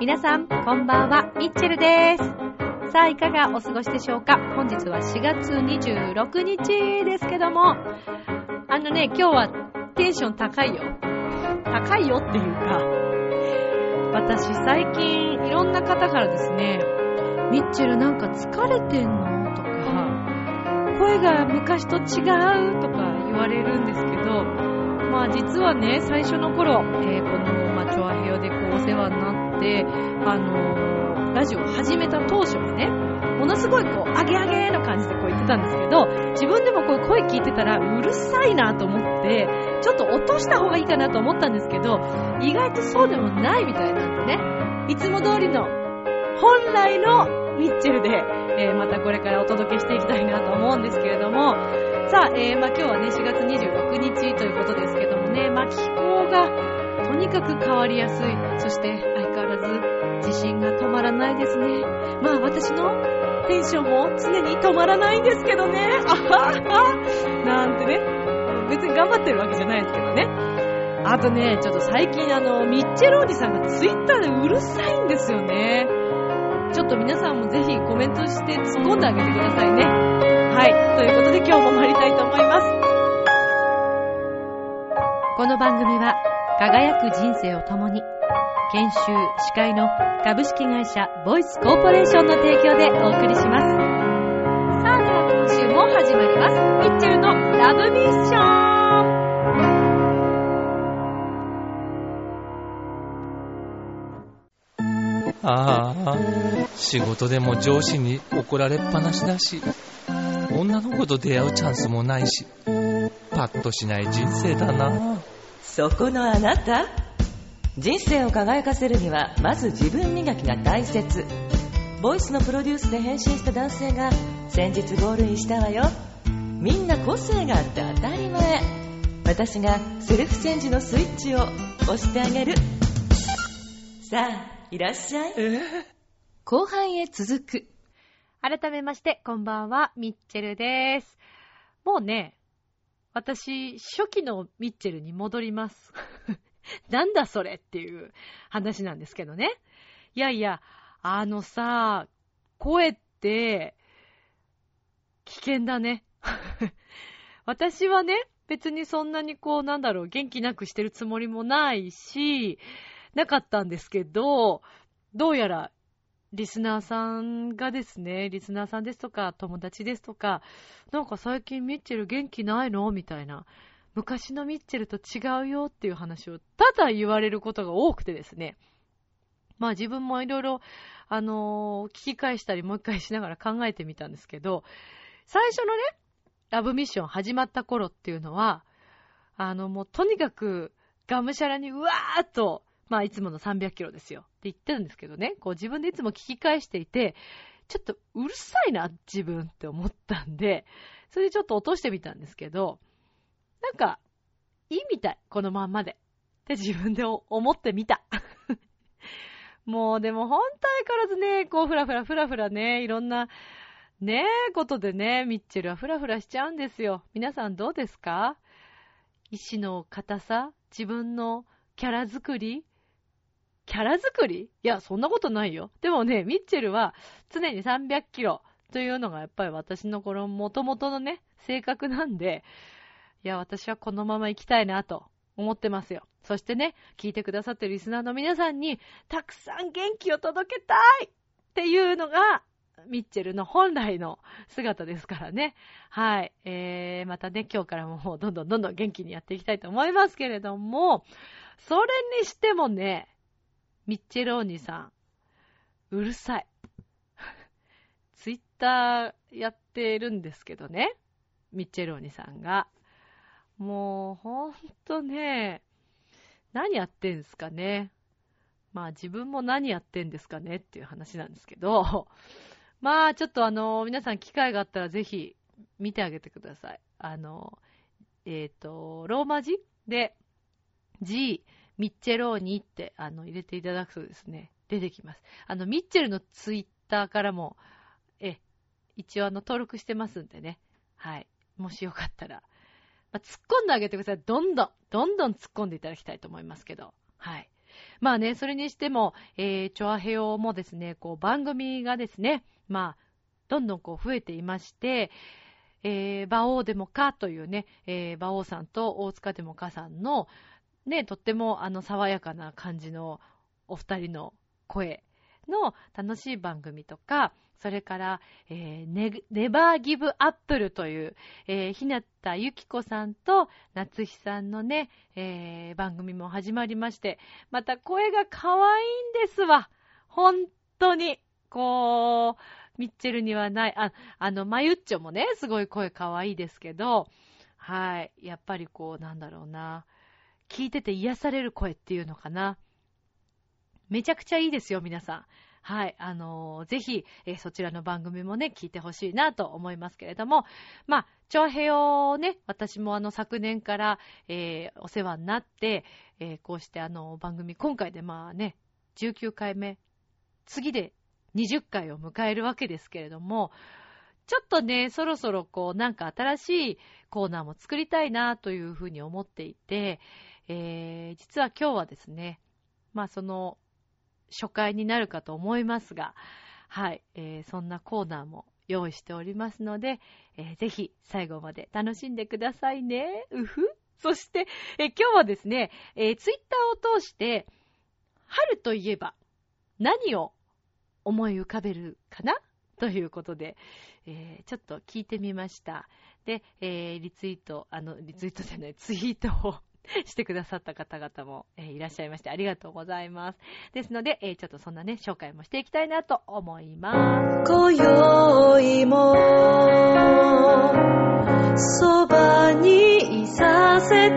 皆さん、こんばんは、ミッチェルです。さあ、いかがお過ごしでしょうか？本日は4月26日ですけども、あのね、今日はテンション高いよ。高いよっていうか、私最近いろんな方からですね、ミッチェルなんか疲れてんの？とか、声が昔と違う？とか言われるんですけど、まあ実はね、最初の頃、えー、この、まあ、チョアヘヨでこうお世話になっで、あのー、ラジオを始めた当初はね、ものすごいこう、あげあげの感じでこう言ってたんですけど、自分でもこう声聞いてたらうるさいなと思って、ちょっと落とした方がいいかなと思ったんですけど、意外とそうでもないみたいなんでね、いつも通りの、本来のミッチェルで、えー、またこれからお届けしていきたいなと思うんですけれども、さあ、えー、まあ今日はね、4月26日ということですけどもね、まあ気候がとにかく変わりやすい、そして相変わらず自信が止まらないですね。まあ私のテンションも常に止まらないんですけどね。あははなんてね。別に頑張ってるわけじゃないですけどね。あとね、ちょっと最近あの、ミッチェローニさんがツイッターでうるさいんですよね。ちょっと皆さんもぜひコメントして突っ込んであげてくださいね。はい。ということで今日も参りたいと思います。この番組は輝く人生を共に研修、司会の株式会社ボイスコーポレーションの提供でお送りします。さあ、では今週も始まります。ミッチェルのラブミッションああ、仕事でも上司に怒られっぱなしだし、女の子と出会うチャンスもないし、パッとしない人生だな。そこのあなた？人生を輝かせるにはまず自分磨きが大切。ボイスのプロデュースで変身した男性が先日ゴールインしたわよ。みんな個性があって当たり前。私がセルフチェンジのスイッチを押してあげる。さあいらっしゃい、えー、後半へ続く。改めましてこんばんは。ミッチェルです。もうね私初期のミッチェルに戻ります。なんだそれっていう話なんですけどね。いやいや、あのさ、声って、危険だね。私はね、別にそんなにこう、なんだろう、元気なくしてるつもりもないし、なかったんですけど、どうやら、リスナーさんがですね、リスナーさんですとか、友達ですとか、なんか最近ミッチェル元気ないの？みたいな昔のミッチェルと違うよっていう話をただ言われることが多くてですね。まあ自分もいろいろ、あのー、聞き返したりもう一回しながら考えてみたんですけど、最初のね、ラブミッション始まった頃っていうのは、あの、もうとにかく、がむしゃらにうわーっと、まあいつもの300キロですよって言ってるんですけどね、こう自分でいつも聞き返していて、ちょっとうるさいな、自分って思ったんで、それでちょっと落としてみたんですけど、なんか、いいみたい、このまんまで。って自分で思ってみた。もうでも本当相変わらずね、こうふらふらふらふらね、いろんな、ねえ、ことでね、ミッチェルはふらふらしちゃうんですよ。皆さんどうですか？意志の硬さ？自分のキャラ作り？キャラ作り？いや、そんなことないよ。でもね、ミッチェルは常に300キロというのがやっぱり私のこの元々のね、性格なんで、いや、私はこのまま行きたいなと思ってますよ。そしてね、聞いてくださってるリスナーの皆さんに、たくさん元気を届けたいっていうのが、ミッチェルの本来の姿ですからね。はい。えー、またね、今日からもうどんどんどんどん元気にやっていきたいと思いますけれども、それにしてもね、ミッチェローニさん、うるさい。ツイッターやってるんですけどね、ミッチェローニさんが。もう、ほんとね、何やってんすかね。まあ自分も何やってんですかねっていう話なんですけど、まあちょっとあの、皆さん機会があったらぜひ見てあげてください。あの、えっ、と、ローマ字で、G、ミッチェローニって、あの、入れていただくとですね、出てきます。あの、ミッチェルのツイッターからも、え、一応あの、登録してますんでね。はい。もしよかったら、まあ、突っ込んであげてください。どんどん、どんどん突っ込んでいただきたいと思いますけど。はい。まあね、それにしても、えー、チョアヘオもですね、こう、番組がですね、まあ、どんどんこう増えていまして、えー、馬王でもかというね、えー、馬王さんと大塚でもかさんの、ね、とってもあの爽やかな感じのお二人の声の楽しい番組とか、それから、えー、ネネバーギブアップルという、えー、ひなたゆきこさんと夏日さんのね、えー、番組も始まりまして、また声が可愛いんですわ。本当に。こう、ミッチェルにはない、あ、あの、マユッチョもね、すごい声可愛いですけど、はい。やっぱりこう、なんだろうな。聞いてて癒される声っていうのかな。めちゃくちゃいいですよ、皆さん。はい。あのーぜひ、えーそちらの番組もね、聞いてほしいなと思いますけれども、まあ、長平をね、私もあの、昨年から、えーお世話になって、えこうしてあの、番組、今回でまあね、19回目、次で20回を迎えるわけですけれども、ちょっとね、そろそろこう、なんか新しいコーナーも作りたいなというふうに思っていて、えー実は今日はですね、まあその、初回になるかと思いますが、はい、えーそんなコーナーも用意しておりますので、えーぜひ最後まで楽しんでくださいね。うふ。そして、えー今日はですね、えーツイッターを通して、春といえば何を思い浮かべるかな？ということで、えーちょっと聞いてみました。で、えーリツイート、あの、リツイートじゃない、ツイートを してくださった方々も、えーいらっしゃいまして、ありがとうございます。ですので、えーちょっとそんなね、紹介もしていきたいなと思います。今宵もそばにいさせて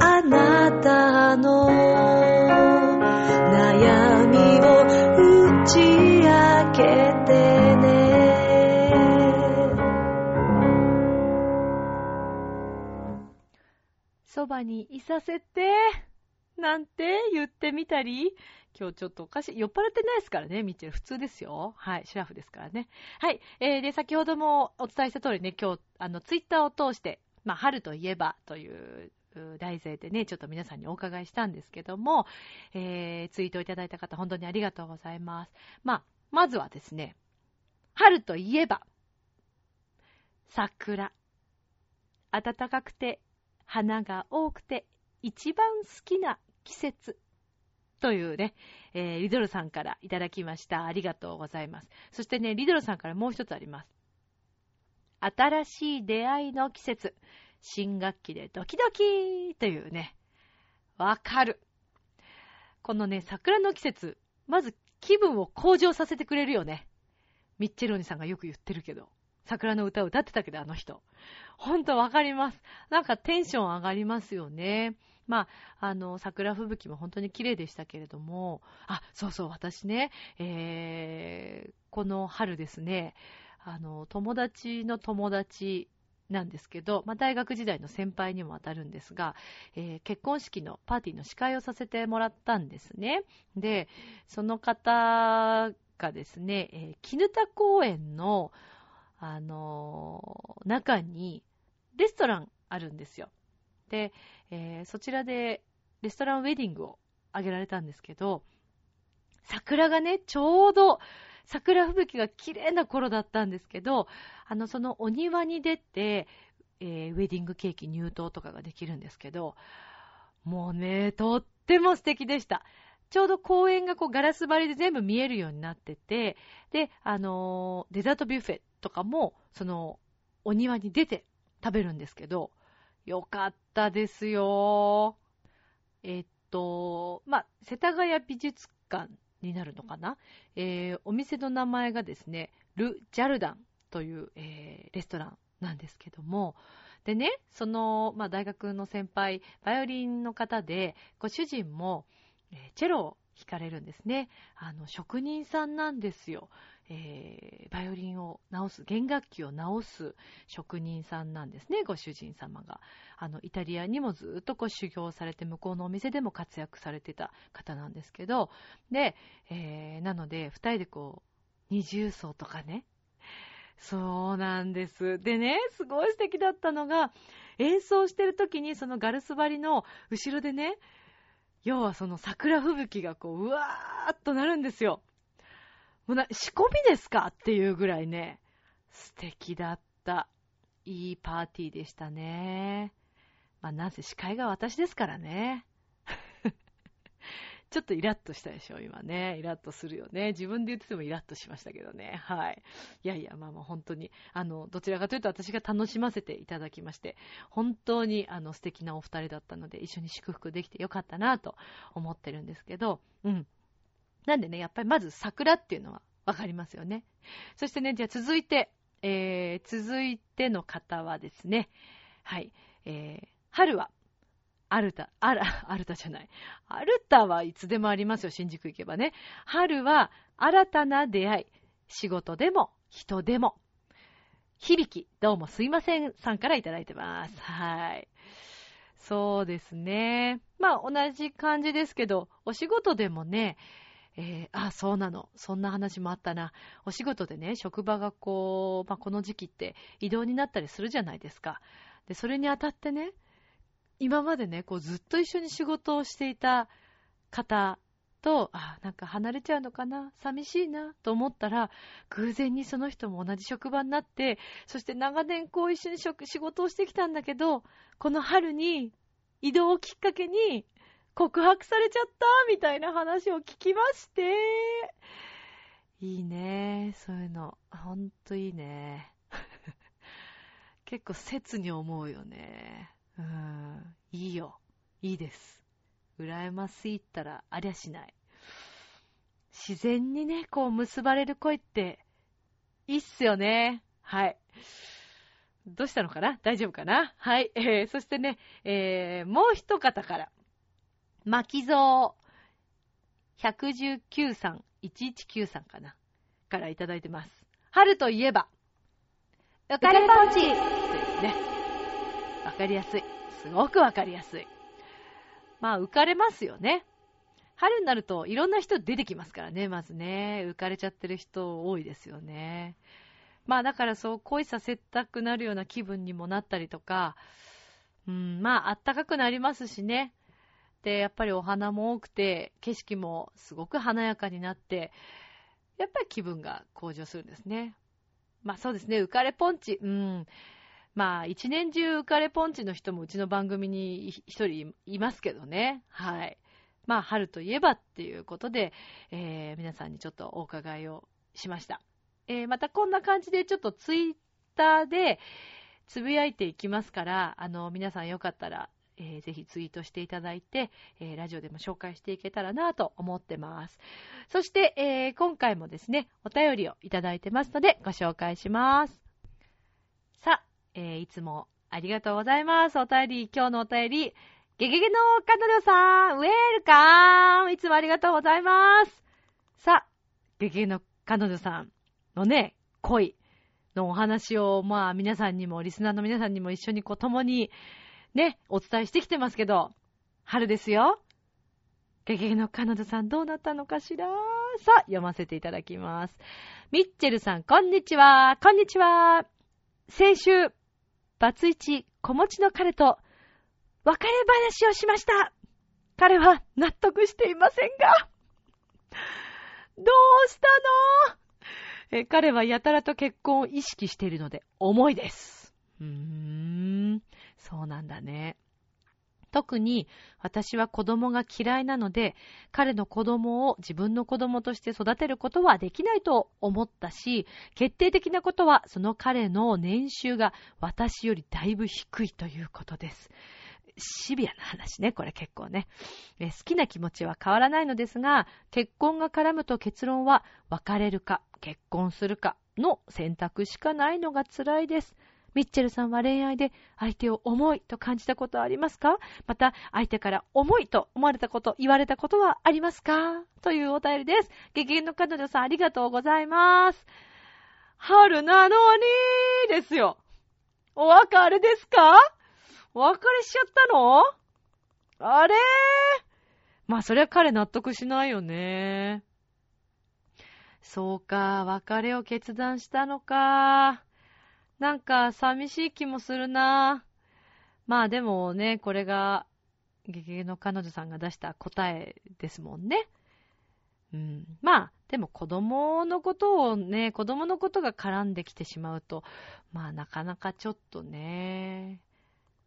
あなたの悩みをそばにいさせて、なんて言ってみたり、今日ちょっとおかしい。酔っ払ってないですからね、ミッチェル。普通ですよ。はい、シラフですからね。はい。えー、で、先ほどもお伝えした通りね、今日、あの、ツイッターを通して、まあ、春といえばという、題材でね、ちょっと皆さんにお伺いしたんですけども、えー、ツイートをいただいた方、本当にありがとうございます。まあ、まずはですね、春といえば、桜。暖かくて、花が多くて、一番好きな季節。というね、えーリドルさんからいただきました。ありがとうございます。そしてね、リドルさんからもう一つあります。新しい出会いの季節。新学期でドキドキというね、わかる。このね、桜の季節、まず気分を向上させてくれるよね。ミッチェローニさんがよく言ってるけど。桜の歌を歌ってたけど、あの人。ほんとわかります。なんかテンション上がりますよね。まあ、あの、桜吹雪も本当に綺麗でしたけれども、あ、そうそう、私ね、えー、この春ですね、あの、友達の友達なんですけど、まあ、大学時代の先輩にも当たるんですが、えー結婚式のパーティーの司会をさせてもらったんですね。で、その方がですね、えー絹田公園の、あのー中にレストランあるんですよ。で、えーそちらでレストランウェディングを挙げられたんですけど、桜がね、ちょうど桜吹雪が綺麗な頃だったんですけど、あの、そのお庭に出て、えーウェディングケーキ入刀とかができるんですけど、もうね、とっても素敵でした。ちょうど公園がこうガラス張りで全部見えるようになってて、で、あのーデザートビュッフェとかも、その、お庭に出て食べるんですけど、よかったですよ。えっと、まあ、世田谷美術館になるのかな？えーお店の名前がですね、ル・ジャルダンという、えーレストランなんですけども、でね、その、まあ、大学の先輩、バイオリンの方で、ご主人も、えーチェロを弾かれるんですね。あの、職人さんなんですよ。えー、バイオリンを直す、弦楽器を直す職人さんなんですね、ご主人様が。あの、イタリアにもずっとこう修行されて、向こうのお店でも活躍されてた方なんですけど、で、えー、なので、二人でこう、二重奏とかね、そうなんです。でね、すごい素敵だったのが、演奏してる時にそのガルス張りの後ろでね、要はその桜吹雪がこう、うわーっとなるんですよ。もうな、仕込みですか？っていうぐらいね、素敵だった。いいパーティーでしたね。まあ、なぜ司会が私ですからね。ちょっとイラッとしたでしょ、今ね。イラッとするよね。自分で言っててもイラッとしましたけどね。はい。いやいや、まあまあ本当に、あの、どちらかというと私が楽しませていただきまして、本当にあの素敵なお二人だったので、一緒に祝福できてよかったなと思ってるんですけど、うん。なんでね、やっぱりまず桜っていうのはわかりますよね。そしてね、じゃあ続いて、えー、続いての方はですね、はい、えー、春は、アルタ、あら、アルタじゃない。アルタはいつでもありますよ、新宿行けばね。春は新たな出会い。仕事でも、人でも。響き、どうもすいません、さんからいただいてます。はい。そうですね。まあ、同じ感じですけど、お仕事でもね、えー、あ、そうなの。そんな話もあったな。お仕事でね、職場がこう、まあ、この時期って移動になったりするじゃないですか。で、それにあたってね、今までね、こうずっと一緒に仕事をしていた方と、あ、なんか離れちゃうのかな？寂しいな？と思ったら、偶然にその人も同じ職場になって、そして長年こう一緒に仕事をしてきたんだけど、この春に移動をきっかけに告白されちゃったみたいな話を聞きまして、いいね。そういうの。ほんといいね。結構切に思うよね。うん。いいよ。いいです。羨ましいったらありゃしない。自然にね、こう結ばれる恋って、いいっすよね。はい。どうしたのかな？大丈夫かな？はい。えー、そしてね、えー、もう一方から。巻蔵119さん、119さんかなからいただいてます。春といえば、浮かれパンチというね。わかりやすい。すごくわかりやすい。まあ、浮かれますよね。春になるといろんな人出てきますからね、まずね。浮かれちゃってる人多いですよね。まあだからそう恋させたくなるような気分にもなったりとか、うん、まああったかくなりますしね。で、やっぱりお花も多くて、景色もすごく華やかになって、やっぱり気分が向上するんですね。まあそうですね、浮かれポンチ。うん。まあ一年中浮かれポンチの人もうちの番組に一人いますけどね。はい。まあ春といえばっていうことで、えー、皆さんにちょっとお伺いをしました。えー、またこんな感じでちょっとツイッターでつぶやいていきますから、あの、皆さんよかったらえー、ぜひツイートしていただいて、えー、ラジオでも紹介していけたらなと思ってます。そして、えー、今回もですね、お便りをいただいてますので、ご紹介します。さあ、えいつもありがとうございます。お便り、今日のお便り、ゲゲゲの彼女さん、ウェルカーンいつもありがとうございます。さあ、ゲゲゲの彼女さんのね、恋のお話を、まあ皆さんにも、リスナーの皆さんにも一緒にこう共に、ね、お伝えしてきてますけど、春ですよ。ゲゲゲの彼女さんどうなったのかしら？さあ、読ませていただきます。ミッチェルさん、こんにちは。こんにちは。先週、バツイチ子持ちの彼と別れ話をしました。彼は納得していませんが。どうしたの？え彼はやたらと結婚を意識しているので重いです。うーん。そうなんだね。特に私は子供が嫌いなので、彼の子供を自分の子供として育てることはできないと思ったし、決定的なことはその彼の年収が私よりだいぶ低いということです。シビアな話ね、これ結構ね。好きな気持ちは変わらないのですが、結婚が絡むと結論は別れるか結婚するかの選択しかないのが辛いです。ミッチェルさんは恋愛で相手を重いと感じたことはありますか？また、相手から重いと思われたこと、言われたことはありますか？というお便りです。激減の彼女さんありがとうございます。春なのにですよ。お別れですか？お別れしちゃったの？あれ？ーまあ、そりゃ彼納得しないよね。そうか、別れを決断したのか。なんか寂しい気もするな。まあでもね、これが、ゲゲゲの彼女さんが出した答えですもんね。うん。まあ、でも子供のことをね、子供のことが絡んできてしまうと、まあなかなかちょっとね、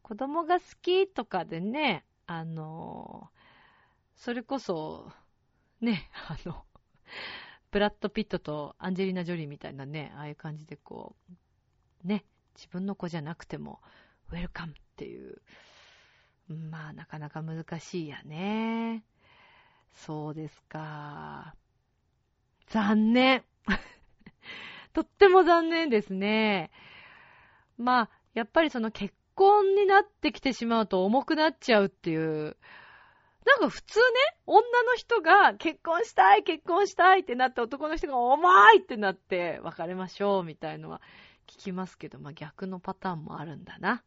子供が好きとかでね、あの、それこそ、ね、あの、ブラッド・ピットとアンジェリーナ・ジョリーみたいなね、ああいう感じでこう、ね、自分の子じゃなくても、ウェルカムっていう、まあ、なかなか難しいやね。そうですか。残念。とっても残念ですね。まあ、やっぱりその結婚になってきてしまうと重くなっちゃうっていう、なんか普通ね、女の人が結婚したい、結婚したいってなって男の人が重いってなって別れましょうみたいのは聞きますけど、まあ、逆のパターンもあるんだな。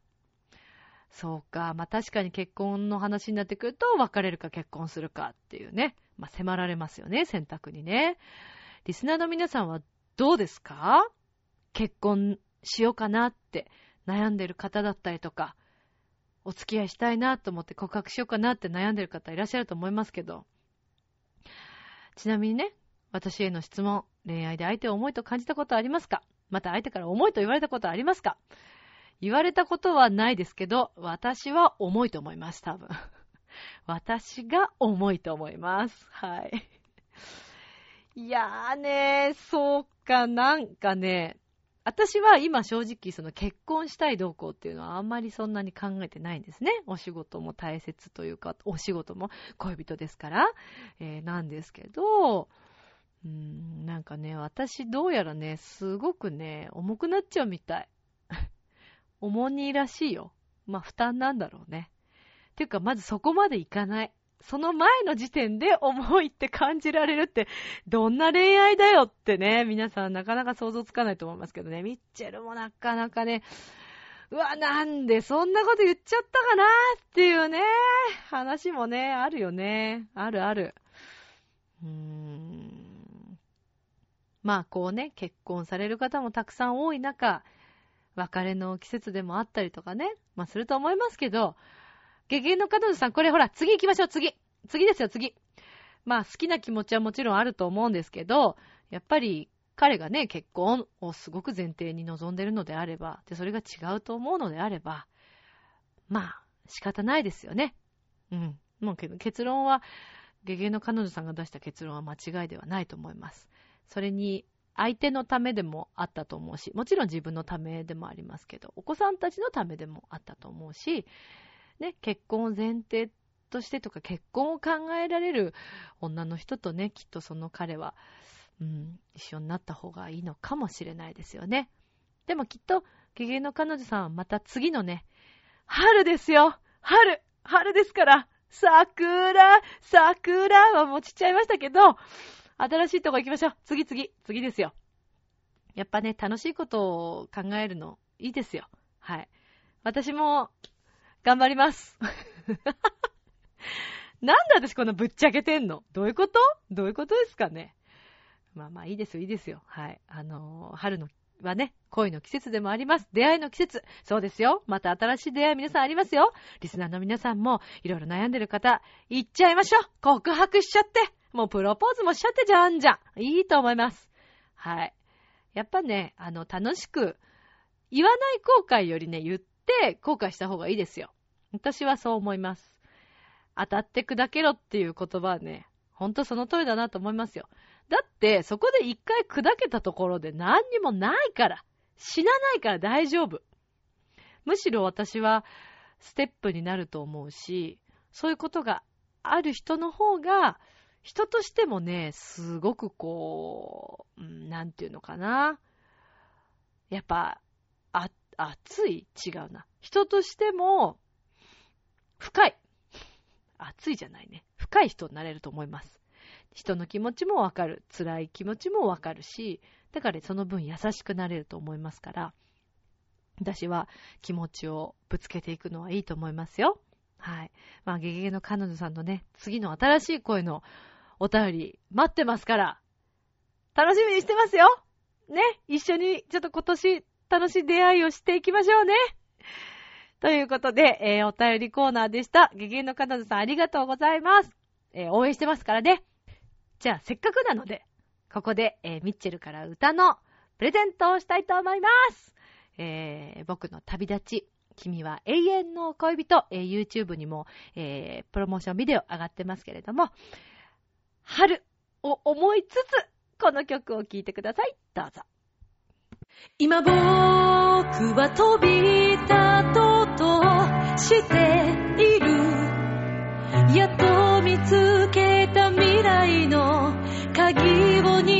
そうか。まあ、確かに結婚の話になってくると、別れるか結婚するかっていうね。まあ、迫られますよね、選択にね。リスナーの皆さんはどうですか？結婚しようかなって悩んでる方だったりとか、お付き合いしたいなと思って告白しようかなって悩んでる方いらっしゃると思いますけど、ちなみにね、私への質問、恋愛で相手を思いと感じたことありますか？また相手から重いと言われたことありますか？言われたことはないですけど、私は重いと思います、多分。私が重いと思います。はい。いやーねそうか、なんかね、私は今正直その結婚したい動向っていうのはあんまりそんなに考えてないんですね。お仕事も大切というか、お仕事も恋人ですから、えー、なんですけど、うん、なんかね、私どうやらね、すごくね、重くなっちゃうみたい。重荷らしいよ。まあ、負担なんだろうね。ていうか、まずそこまでいかない。その前の時点で重いって感じられるって、どんな恋愛だよってね、皆さんなかなか想像つかないと思いますけどね、ミッチェルもなかなかね、うわ、なんでそんなこと言っちゃったかなっていうね、話もね、あるよね。あるある。うーん。まあこうね、結婚される方もたくさん多い中、別れの季節でもあったりとかね、まあすると思いますけど、ゲゲの彼女さん、これほら、次行きましょう、次。次ですよ、次。まあ好きな気持ちはもちろんあると思うんですけど、やっぱり彼がね、結婚をすごく前提に望んでるのであれば、で、それが違うと思うのであれば、まあ、仕方ないですよね。うん。もう結論は、ゲゲの彼女さんが出した結論は間違いではないと思います。それに、相手のためでもあったと思うし、もちろん自分のためでもありますけど、お子さんたちのためでもあったと思うし、ね、結婚を前提としてとか、結婚を考えられる女の人とね、きっとその彼は、うん、一緒になった方がいいのかもしれないですよね。でもきっと、ゲゲの彼女さんはまた次のね、春ですよ春春ですから桜桜はもうちっちゃいましたけど、新しいとこ行きましょう。次次、次ですよ。やっぱね、楽しいことを考えるのいいですよ。はい。私も、頑張ります。なんで私こんなぶっちゃけてんの？どういうこと？どういうことですかね？まあまあいいですよ、いいですよ。はい。あのー、春のはね、恋の季節でもあります。出会いの季節。そうですよ。また新しい出会い皆さんありますよ。リスナーの皆さんも、いろいろ悩んでる方、行っちゃいましょう。告白しちゃって。もうプロポーズもしちゃってじゃんじゃん。いいと思います。はい。やっぱね、あの、楽しく、言わない後悔よりね、言って後悔した方がいいですよ。私はそう思います。当たって砕けろっていう言葉はね、ほんとその通りだなと思いますよ。だって、そこで一回砕けたところで何にもないから。死なないから大丈夫。むしろ私はステップになると思うし、そういうことがある人の方が、人としてもね、すごくこう、うん、なんていうのかな。やっぱ、あ、熱い？違うな。人としても、深い。熱いじゃないね。深い人になれると思います。人の気持ちもわかる。辛い気持ちもわかるし、だからその分優しくなれると思いますから、私は気持ちをぶつけていくのはいいと思いますよ。はい。まあ、ゲゲゲの彼女さんのね、次の新しい声のお便り待ってますから、楽しみにしてますよね一緒にちょっと今年楽しい出会いをしていきましょうねということで、えーお便りコーナーでした。ゲゲゲの彼女さんありがとうございます。えー応援してますからね。じゃあ、せっかくなので、ここで、えーミッチェルから歌のプレゼントをしたいと思います。えー僕の旅立ち、君は永遠の恋人、えー YouTube にも、えープロモーションビデオ上がってますけれども、春を思いつつ、この曲を聴いてください。どうぞ。今僕は飛び立とうとしているやっと見つけた未来の鍵を握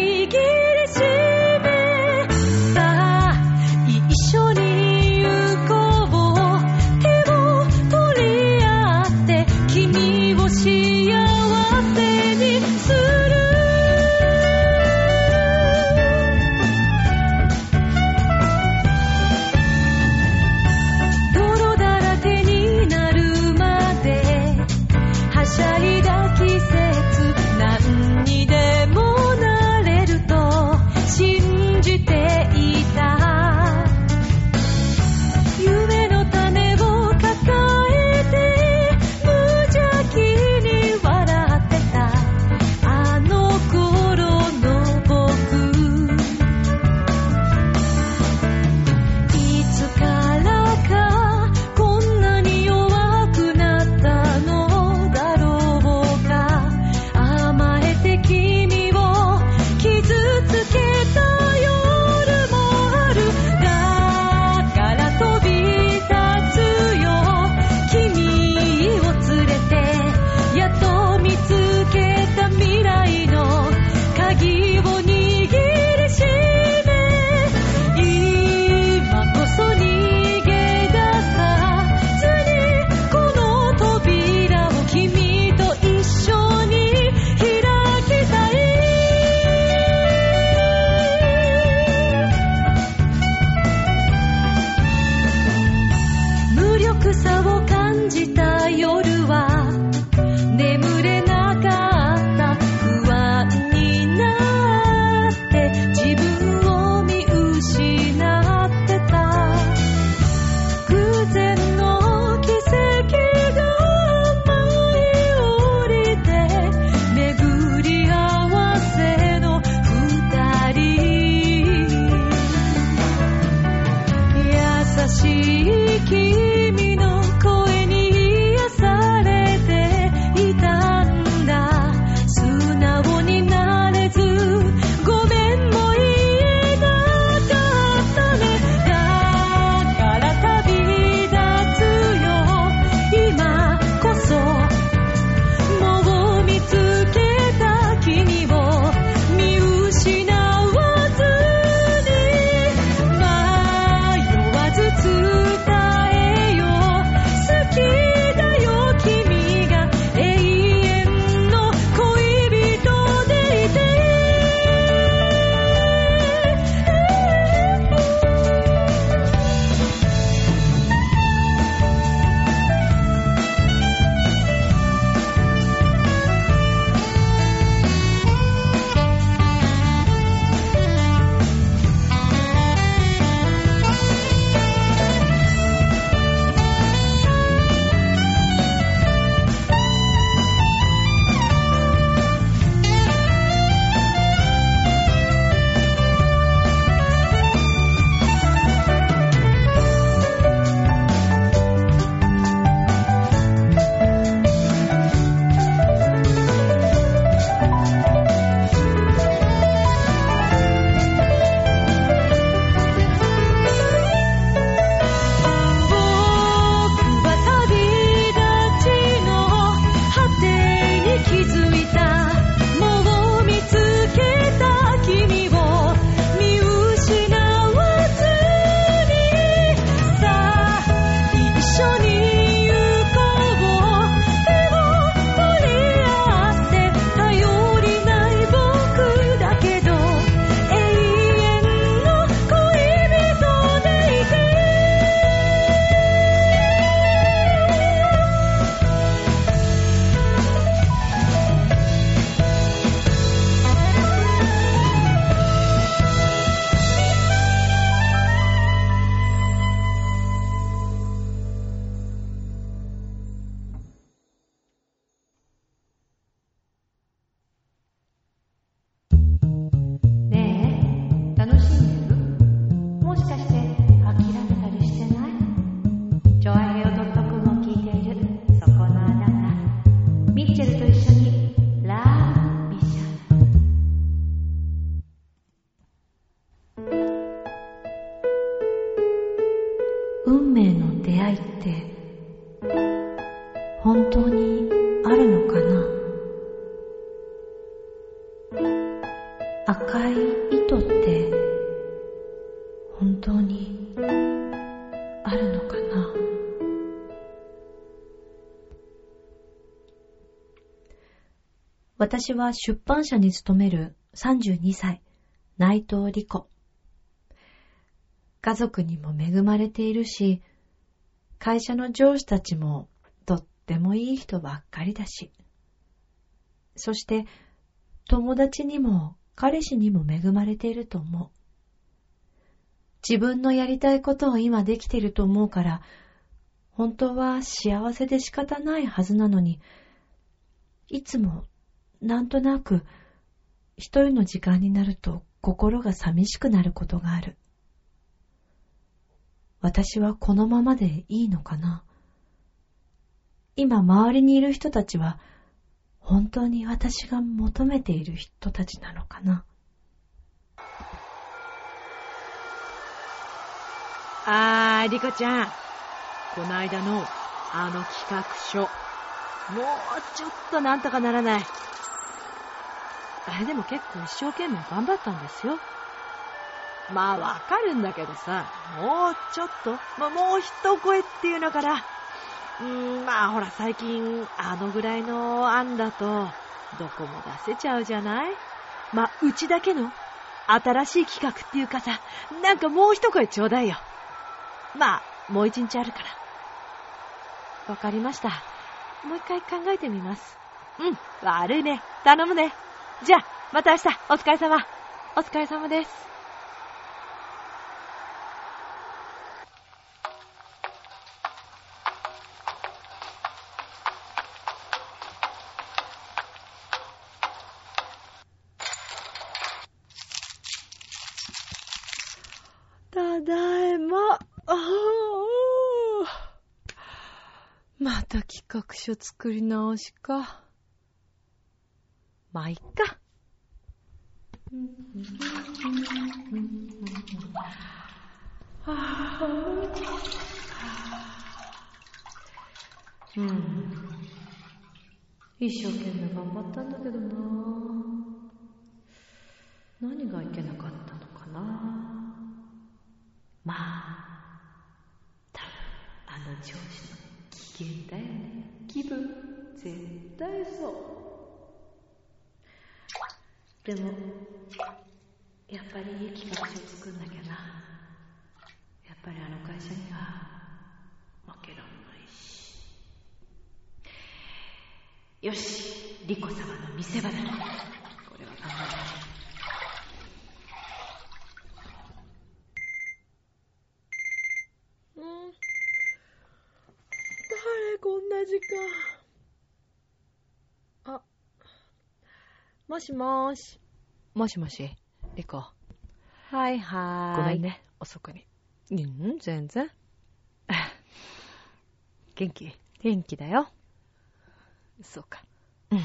私は出版社に勤める32歳、内藤理子。家族にも恵まれているし、会社の上司たちもとってもいい人ばっかりだし。そして友達にも彼氏にも恵まれていると思う。自分のやりたいことを今できていると思うから、本当は幸せで仕方ないはずなのに、いつもなんとなく一人の時間になると心が寂しくなることがある。私はこのままでいいのかな？今周りにいる人たちは本当に私が求めている人たちなのかな？あー、リコちゃん。この間のあの企画書。もうちょっとなんとかならない。あれでも結構一生懸命頑張ったんですよ。まあわかるんだけどさ、もうちょっと、まあ、もう一声っていうのから、うーん、まあほら最近あのぐらいの案だと、どこも出せちゃうじゃない？まあうちだけの新しい企画っていうかさ、なんかもう一声ちょうだいよ。まあ、もう一日あるから。わかりました。もう一回考えてみます。うん、悪いね。頼むね。じゃあ、また明日、お疲れ様。お疲れ様です。ただいま。また企画書作り直しか。まあ、いっか。うん。一生懸命頑張ったんだけどな何がいけなかったのかなまあ、多分あの上司の機嫌だよね。気分、絶対そう。でも、やっぱりいい企画書作んなきゃな。やっぱりあの会社には負けらんないし。よし、リコ様の見せ場だ。これは考えない。うん。誰こんな時間。もしもーし。もしもし、リコ。はいはーい。ごめんね、遅くに。うん、全然。元気？元気だよ。そうか。うん。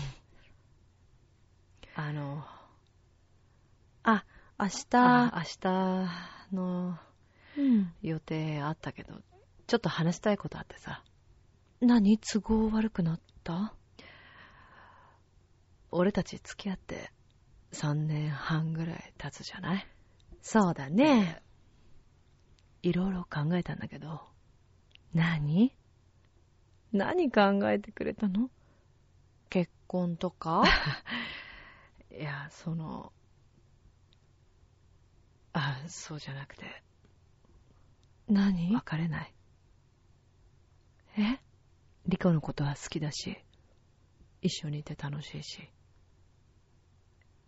あの、あ、明日、明日のうん。予定あったけど、ちょっと話したいことあってさ。何？都合悪くなった？俺たち付き合って3年半ぐらい経つじゃない？そうだね。いろいろ考えたんだけど。何？何考えてくれたの？結婚とか？いや、その、あ、そうじゃなくて。何？別れない。え？リコのことは好きだし、一緒にいて楽しいし。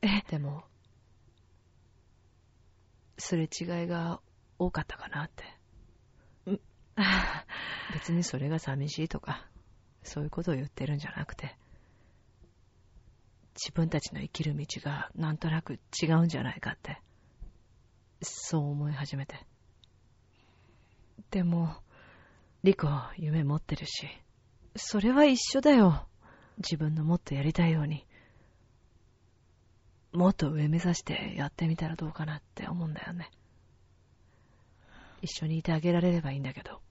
えでも、すれ違いが多かったかなって。ん 別にそれが寂しいとか、そういうことを言ってるんじゃなくて、自分たちの生きる道がなんとなく違うんじゃないかって、そう思い始めて。でも、リコ夢持ってるし、それは一緒だよ。自分のもっとやりたいように。もっと上目指してやってみたらどうかなって思うんだよね。一緒にいてあげられればいいんだけど。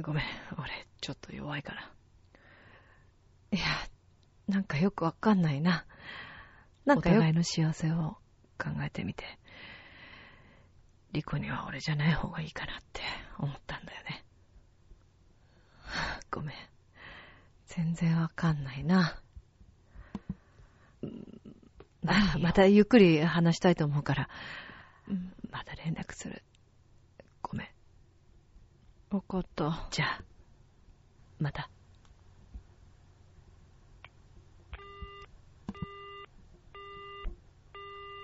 ごめん、俺、ちょっと弱いから。いや、なんかよくわかんないな。なんかお互いの幸せを考えてみて、リコには俺じゃない方がいいかなって思ったんだよね。ごめん。全然わかんないな。またゆっくり話したいと思うから、また連絡する。ごめん。わかった。じゃあ、また。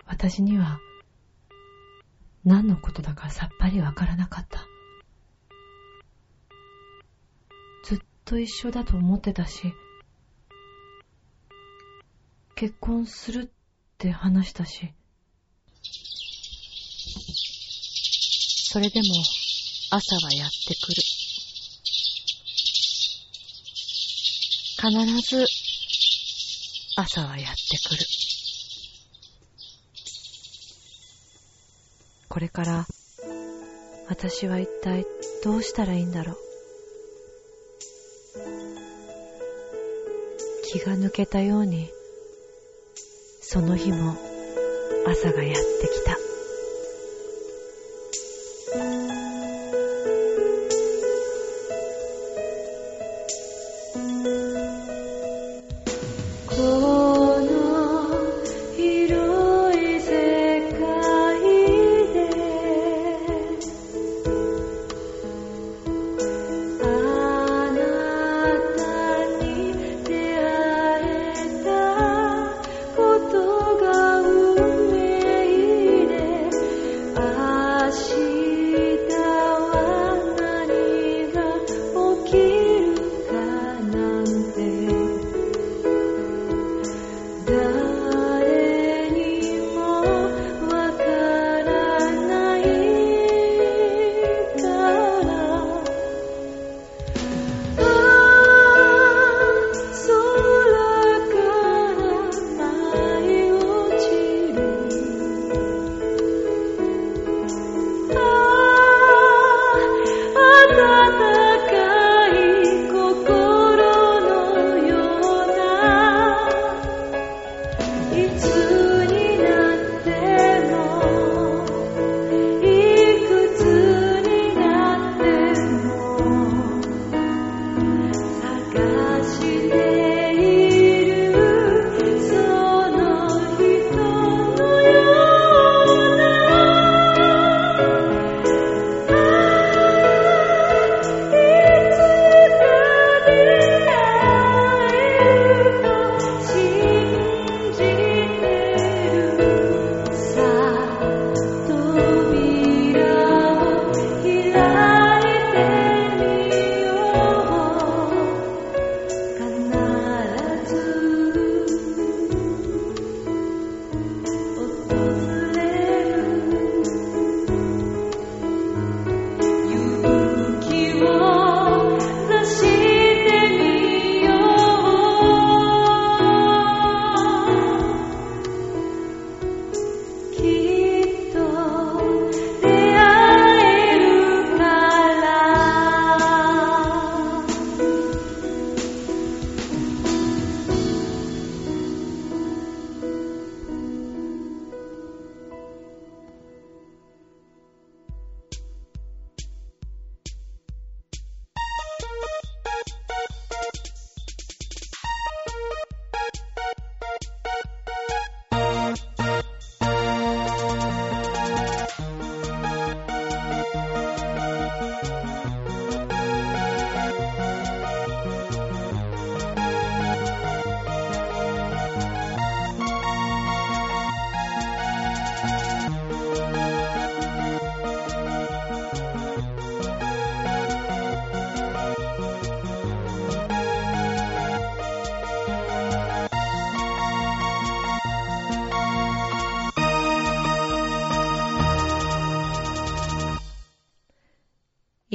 私には、何のことだかさっぱりわからなかった。ずっと一緒だと思ってたし、結婚するって話したし、それでも朝はやってくる。必ず朝はやってくる。これから私は一体どうしたらいいんだろう。気が抜けたように、その日も朝がやってきた。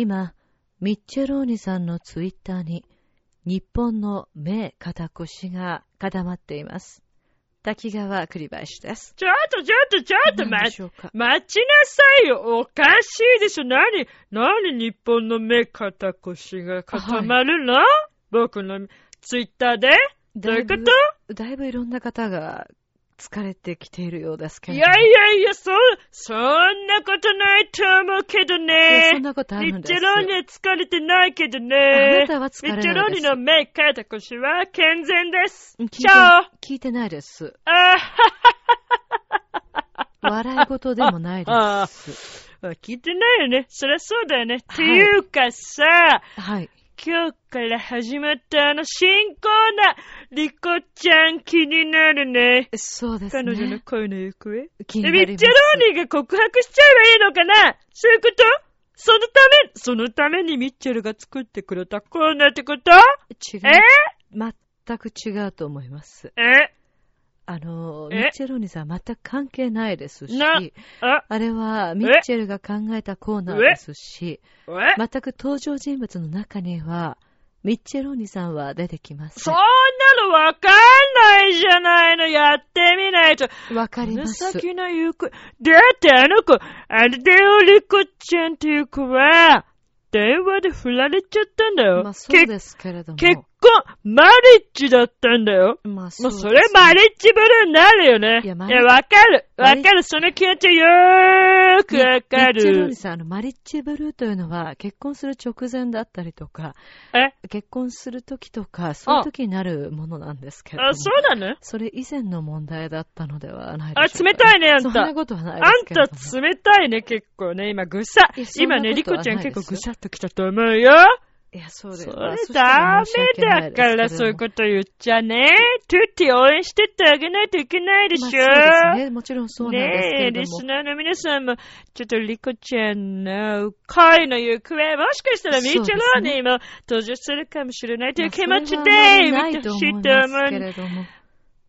今、ミッチェローニさんのツイッターに日本の名肩腰が固まっています。滝川栗林です。ちょっとちょっとちょっと何待っでしょうか？待ちなさいよ。おかしいでしょ。何、何日本の目肩腰が固まるの、僕のツイッターで？どういうこと？だいぶいろんな方が疲れてきているようですけども。やいやいや、そ、そんなことないと思うけどね。そんなことあるんですミッチェローニは疲れてないけどあねな。たは疲れミッチェローニの。目、肩、腰は健全です。聞いて聞いてないです。あは笑い事でもないあです。は聞いてないよね。そりゃそうだよね。ってはいいうかさ、はい。今日から始まったあの新コーナー、リコちゃん気になるね。そうですね。彼女の恋の行方。気にえなります。ミッチェローニが告白しちゃえばいいのかな。そういうこと？そのため、そのためにミッチェルが作ってくれたコーナーってこと？違うえ？全く違うと思います。え？あの、え？ミッチェローニさん全く関係ないですし、なあ、あれはミッチェルが考えたコーナーですし、え？全く登場人物の中には、ミッチェローニさんは出てきませそんん。なのわかんないじゃないの。やってみないと。わかります。先の行方。だってあの子、あれだよ、リコちゃんっていう子は、電話で振られちゃったんだよ。まあそうですけれども。結婚、マリッジだったんだよ。まあもうそれマリッジブルーになるよね。いや、いやわかる。わかる。その気持ちはよーくわかるミッチェローニ。さん、あの、マリッジブルーというのは、結婚する直前だったりとか、え？結婚する時とか、そういう時になるものなんですけれども。あ、そうなの？それ以前の問題だったのではないであ、しょうか。冷たいね、あんそんた。なことはないあんですけれども。た冷たいね、結構ね。今、ぐさ今ね、リコちゃん結構ぐさっときたと思うよ。いや、そうです。そまあれダメだから、そういうこと言っちゃね。トゥッティ応援してってあげないといけないでしょ。まあそうですね。もちろんそうなんですけねえ、れども。リスナーの皆さんも、ちょっとリコちゃんの恋の行方、もしかしたらミーチェローニにも登場するかもしれないという気持ちで見てほしと思いいと思ますけう。れども。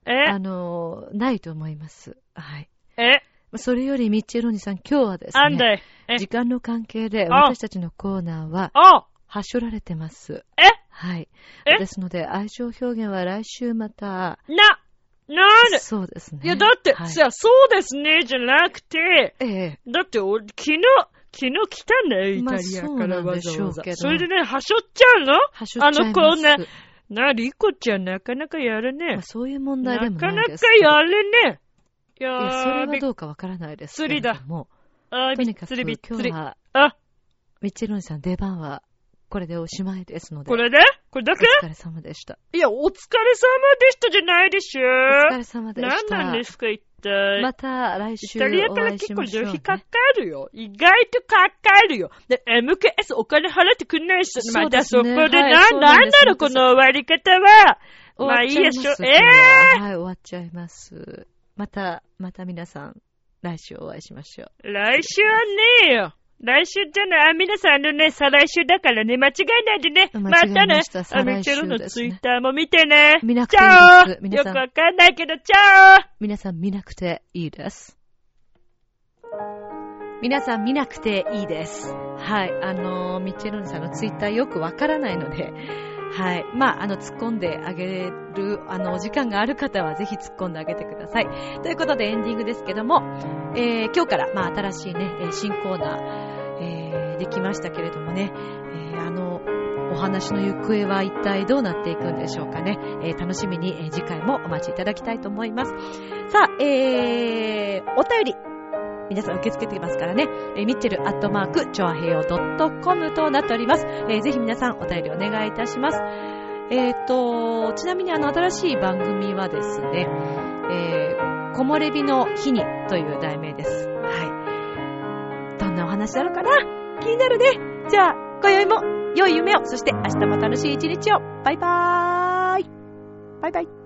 え？あの、ないと思います。はい。え？それよりミッチェローニさん、今日はですね。時間の関係であ私たちのコーナーは、あはしょられてます。え？はい。え？ですので、愛情表現は来週また、な、なんでそうですね。いや、だって、はい、さ、そうですね、じゃなくて、ええ。だって俺、昨日、昨日来たんだよ、イタリアまあからわざわざ。それでね、はしょっちゃうの？はしょっちゃい。あのコーナーな、リコちゃんなかなかやるねまあ、。そういう問題なでもかないかなですけど。やるね。いやいや、それはどうかわからないですけれ釣りだども。あーとにかくびっつりびっつり。今日は、あ、ミッチェローニさん出番は、これでおしまいですので。これで？これだけ？お疲れ様でした。いや、お疲れ様でしたじゃないでしょ。お疲れ様で何した。なんですか、一体？また来イ週タリアお会いから結構しましょう、ね。旅費かかるよ。意外とかかるよ。で、MKS お金払ってくんないし、またそこで、はいな、んですなんなのこの終わり方は。終まあいいでしょ。ええはい、終わっちゃいます。また、また皆さん、来週お会いしましょう。来週はねえよ。来週じゃない、あ、皆さんあのね、再来週だからね、間違いないでね。間またねあ、再来週ミチェルのツイッターも見てね。見なくていいです皆さんよくわかんないけど、チャオ皆さん見なくていいです。皆さん見なくていいです。はい。あのーミッチェローニさんのツイッターよくわからないので、はい。まあ、あの、突っ込んであげる、あの、お時間がある方はぜひ突っ込んであげてください。ということでエンディングですけども、えー今日から、まあ、新しいね、えー新コーナー、えーできましたけれどもね、えーあの、お話の行方は一体どうなっていくんでしょうかね。えー楽しみに、え次回もお待ちいただきたいと思います。さあ、えー、お便り、皆さん受け付けていますからね。えーミッチェルアットマーク、チョアヘヨ .com となっております。えーぜひ皆さんお便りお願いいたします。えっ、と、ちなみにあの新しい番組はですね、えー、木漏れ日の日にという題名です。はい。どんなお話なのかな？気になるね。じゃあ、今宵も良い夢を、そして明日も楽しい一日を。バイバーイ。バイバイ。